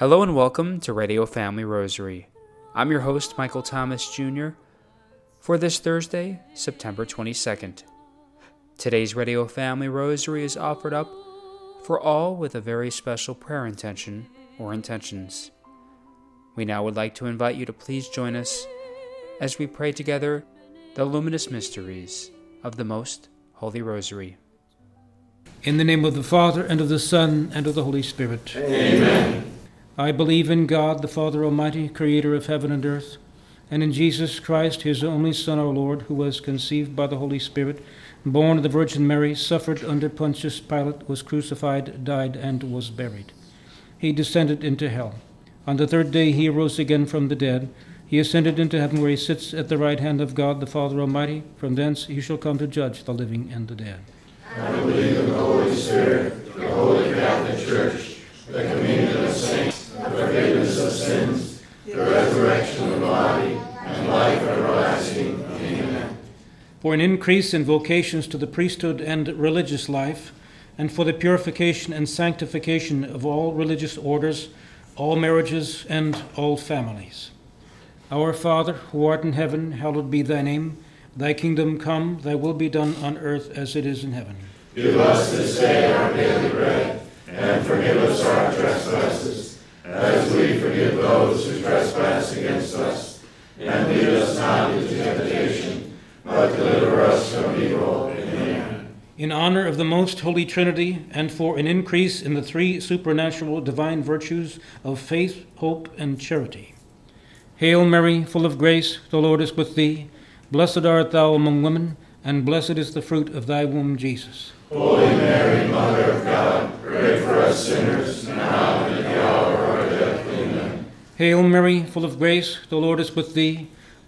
Hello and welcome to Radio Family Rosary. I'm your host, Michael Thomas Jr., for this Thursday, September 22nd. Today's Radio Family Rosary is offered up for all with a very special prayer intention or intentions. We now would like to invite you to please join us as we pray together the luminous mysteries of the Most Holy Rosary. In the name of the Father, and of the Son, and of the Holy Spirit. Amen. I believe in God, the Father Almighty, creator of heaven and earth, and in Jesus Christ, his only Son, our Lord, who was conceived by the Holy Spirit, born of the Virgin Mary, suffered under Pontius Pilate, was crucified, died, and was buried. He descended into hell. On the third day he arose again from the dead. He ascended into heaven, where he sits at the right hand of God, the Father Almighty. From thence he shall come to judge the living and the dead. I believe in the Holy Spirit, the Holy Catholic Church, the communion of saints, the forgiveness of sins, the resurrection of the body, and life everlasting. Amen. For an increase in vocations to the priesthood and religious life, and for the purification and sanctification of all religious orders, all marriages, and all families. Our Father, who art in heaven, hallowed be thy name. Thy kingdom come, thy will be done on earth as it is in heaven. Give us this day our daily bread, and forgive us our trespasses, as we forgive those who trespass against us. And lead us not into temptation, deliver us from evil. Amen. In honor of the most holy Trinity, and for an increase in the three supernatural divine virtues of faith, hope, and charity. Hail Mary, full of grace, the Lord is with thee. Blessed art thou among women, and blessed is the fruit of thy womb, Jesus. Holy Mary, Mother of God, pray for us sinners, now and at the hour of our death. Amen. Hail Mary, full of grace, the Lord is with thee.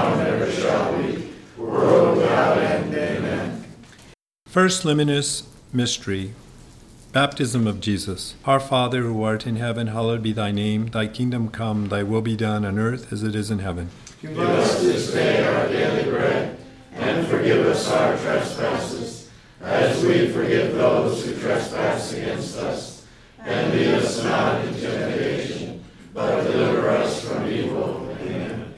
now, and ever shall be, world without end. Amen. First luminous mystery Baptism of Jesus. Our Father who art in heaven, hallowed be thy name. Thy kingdom come, thy will be done on earth as it is in heaven. Give us this day our daily bread, and forgive us our trespasses, as we forgive those who trespass against us. And lead us not into temptation, but deliver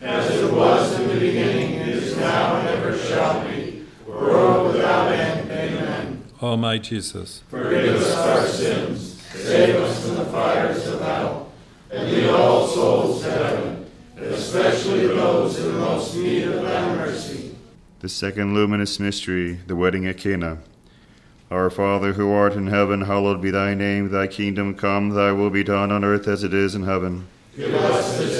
As it was in the beginning, is now, and ever shall be, world without end. Amen. O my Jesus, forgive us our sins, save us from the fires of hell, and lead all souls to heaven, especially those in the most need of thy mercy. The second luminous mystery, the wedding at Cana. Our Father who art in heaven, hallowed be thy name. Thy kingdom come, thy will be done on earth as it is in heaven. Give us this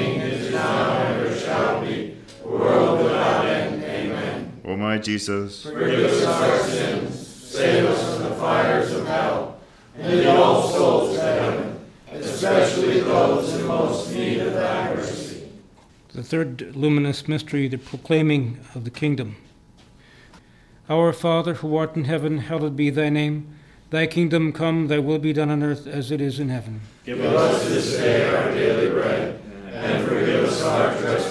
my Jesus, Forgive us our sins, save us from the fires of hell, and lead all souls to heaven, especially those in most need of thy mercy. The third luminous mystery, the proclaiming of the kingdom. Our Father who art in heaven, hallowed be thy name. Thy kingdom come, thy will be done on earth as it is in heaven. Give us this day our daily bread, and forgive us our trespasses,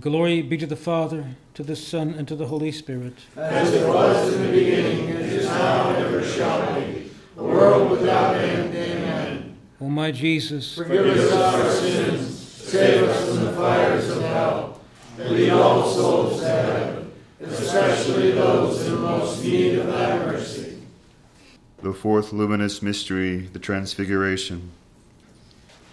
Glory be to the Father, to the Son, and to the Holy Spirit. As it was in the beginning, it is now, and ever shall be, a world without end. Amen. O my Jesus, Forgive us our sins, save us from the fires of hell, and lead all souls to heaven, especially those in most need of thy mercy. The fourth luminous mystery, the Transfiguration.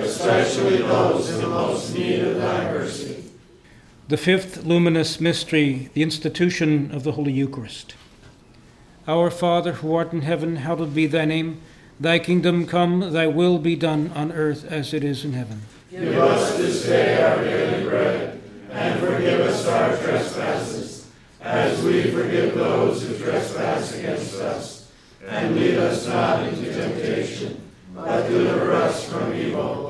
especially those in the most need of thy mercy. The fifth luminous mystery, the institution of the Holy Eucharist. Our Father, who art in heaven, hallowed be thy name. Thy kingdom come, thy will be done on earth as it is in heaven. Give us this day our daily bread, and forgive us our trespasses, as we forgive those who trespass against us. And lead us not into temptation, but deliver us from evil.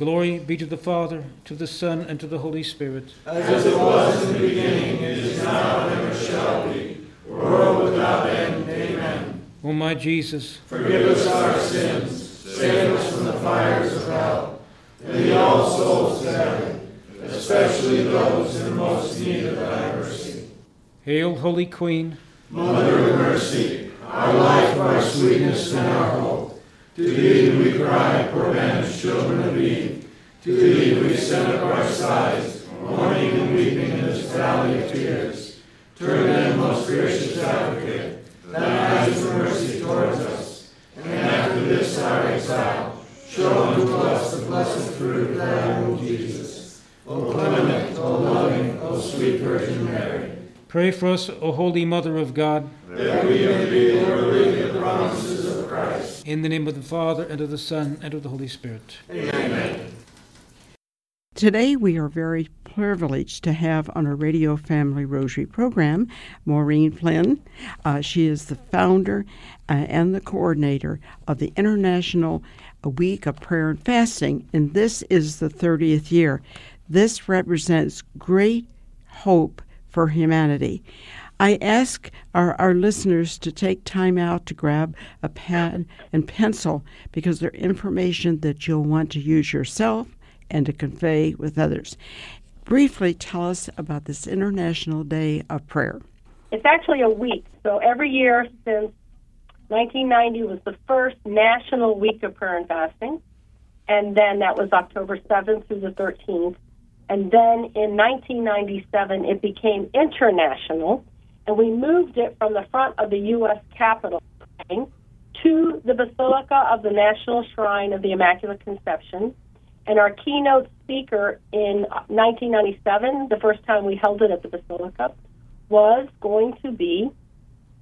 Glory be to the Father, to the Son, and to the Holy Spirit. As it was in the beginning, it is now, and ever shall be, world without end. Amen. O my Jesus, Forgive us our sins, save us from the fires of hell, and lead all souls to heaven, especially those in most need of thy mercy. hail, Holy Queen. Mother of mercy, our life, our sweetness, and our hope. To thee we cry, poor banished children of Eve. To thee we send up our sighs, mourning and weeping in this valley of tears. Turn then, most gracious advocate, thine eyes of mercy towards us, and after this our exile, show unto us the blessed fruit of thy womb, Jesus. O clement, O loving, O sweet Virgin Mary. Pray for us, O Holy Mother of God. that we may be the promises of Christ. In the name of the Father, and of the Son, and of the Holy Spirit. Amen. Today, we are very privileged to have on our Radio Family Rosary program Maureen Flynn. Uh, she is the founder uh, and the coordinator of the International Week of Prayer and Fasting, and this is the 30th year. This represents great hope for humanity. I ask our, our listeners to take time out to grab a pad and pencil because they're information that you'll want to use yourself and to convey with others. Briefly tell us about this International Day of Prayer. It's actually a week. So every year since 1990 was the first National Week of Prayer and Fasting. And then that was October 7th through the 13th. And then in 1997, it became international. And we moved it from the front of the U.S. Capitol to the Basilica of the National Shrine of the Immaculate Conception. And our keynote speaker in 1997, the first time we held it at the Basilica, was going to be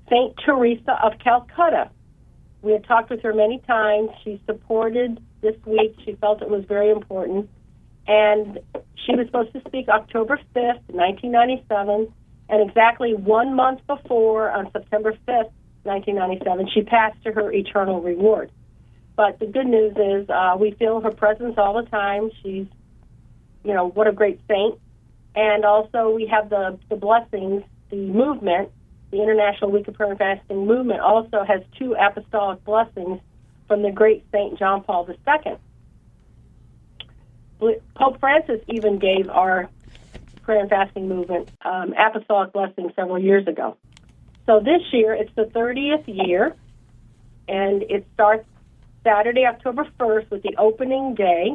St. Teresa of Calcutta. We had talked with her many times. She supported this week. She felt it was very important. And she was supposed to speak October 5th, 1997. And exactly one month before, on September 5th, 1997, she passed to her eternal reward. But the good news is uh, we feel her presence all the time. She's, you know, what a great saint. And also we have the, the blessings, the movement, the International Week of Prayer and Fasting movement also has two apostolic blessings from the great Saint John Paul II. Pope Francis even gave our prayer and fasting movement um, apostolic blessing several years ago. So this year, it's the 30th year, and it starts Saturday, October 1st, with the opening day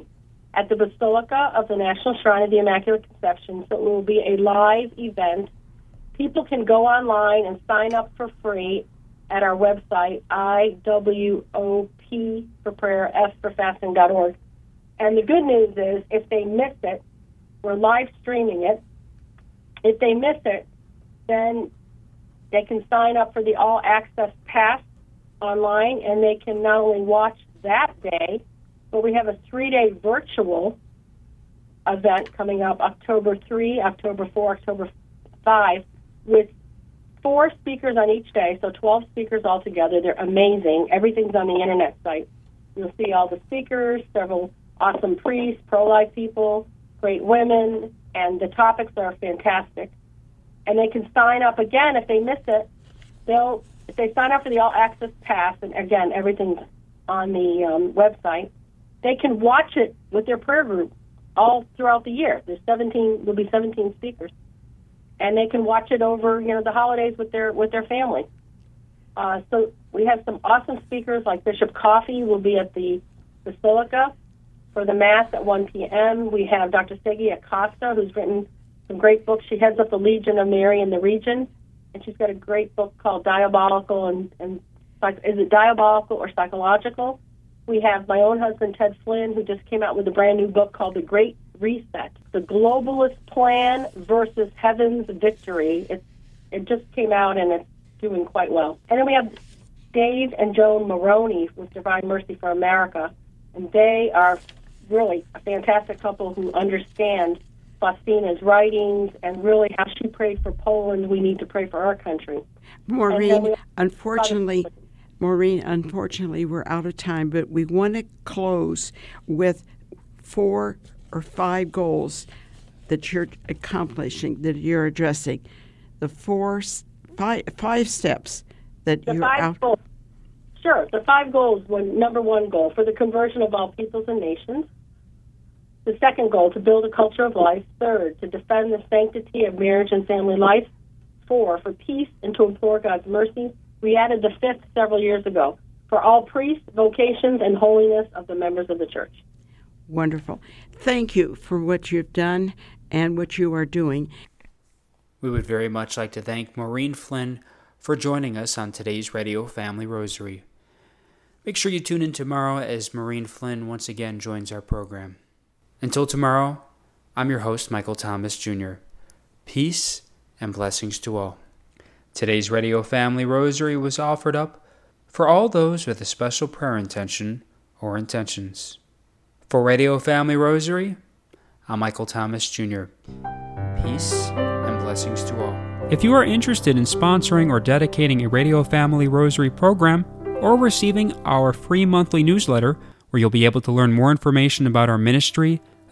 at the Basilica of the National Shrine of the Immaculate Conception. So it will be a live event. People can go online and sign up for free at our website, IWOP for prayer, S for fasting.org. And the good news is, if they miss it, we're live streaming it. If they miss it, then they can sign up for the All Access Pass online and they can not only watch that day, but we have a three day virtual event coming up October 3, October 4, October 5, with four speakers on each day, so 12 speakers altogether. They're amazing. Everything's on the internet site. You'll see all the speakers, several awesome priests, pro life people, great women, and the topics are fantastic. And they can sign up again if they miss it. They'll if they sign up for the all access pass, and again everything's on the um, website, they can watch it with their prayer group all throughout the year. There's 17, there'll be 17 speakers, and they can watch it over, you know, the holidays with their with their family. Uh, so we have some awesome speakers like Bishop Coffey will be at the Basilica for the Mass at 1 p.m. We have Dr. Segi Acosta, who's written some great books. She heads up the Legion of Mary in the region, and she's got a great book called Diabolical and, and is it diabolical or psychological? We have my own husband, Ted Flynn, who just came out with a brand new book called The Great Reset The Globalist Plan versus Heaven's Victory. It's, it just came out and it's doing quite well. And then we have Dave and Joan Maroney with Divine Mercy for America, and they are really a fantastic couple who understand Faustina's writings and really how she prayed for Poland. We need to pray for our country. Maureen, unfortunately, Maureen, unfortunately, we're out of time, but we want to close with four or five goals that you're accomplishing, that you're addressing. The four, five, five steps that the you're five out. Goals. Sure. The five goals were number one goal for the conversion of all peoples and nations. The second goal, to build a culture of life. Third, to defend the sanctity of marriage and family life. Four, for peace and to implore God's mercy. We added the fifth several years ago for all priests, vocations, and holiness of the members of the church. Wonderful. Thank you for what you've done and what you are doing. We would very much like to thank Maureen Flynn for joining us on today's Radio Family Rosary. Make sure you tune in tomorrow as Maureen Flynn once again joins our program. Until tomorrow, I'm your host, Michael Thomas Jr. Peace and blessings to all. Today's Radio Family Rosary was offered up for all those with a special prayer intention or intentions. For Radio Family Rosary, I'm Michael Thomas Jr. Peace and blessings to all. If you are interested in sponsoring or dedicating a Radio Family Rosary program or receiving our free monthly newsletter, where you'll be able to learn more information about our ministry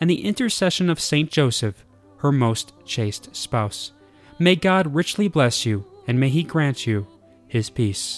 and the intercession of Saint Joseph, her most chaste spouse, may God richly bless you, and may He grant you His peace.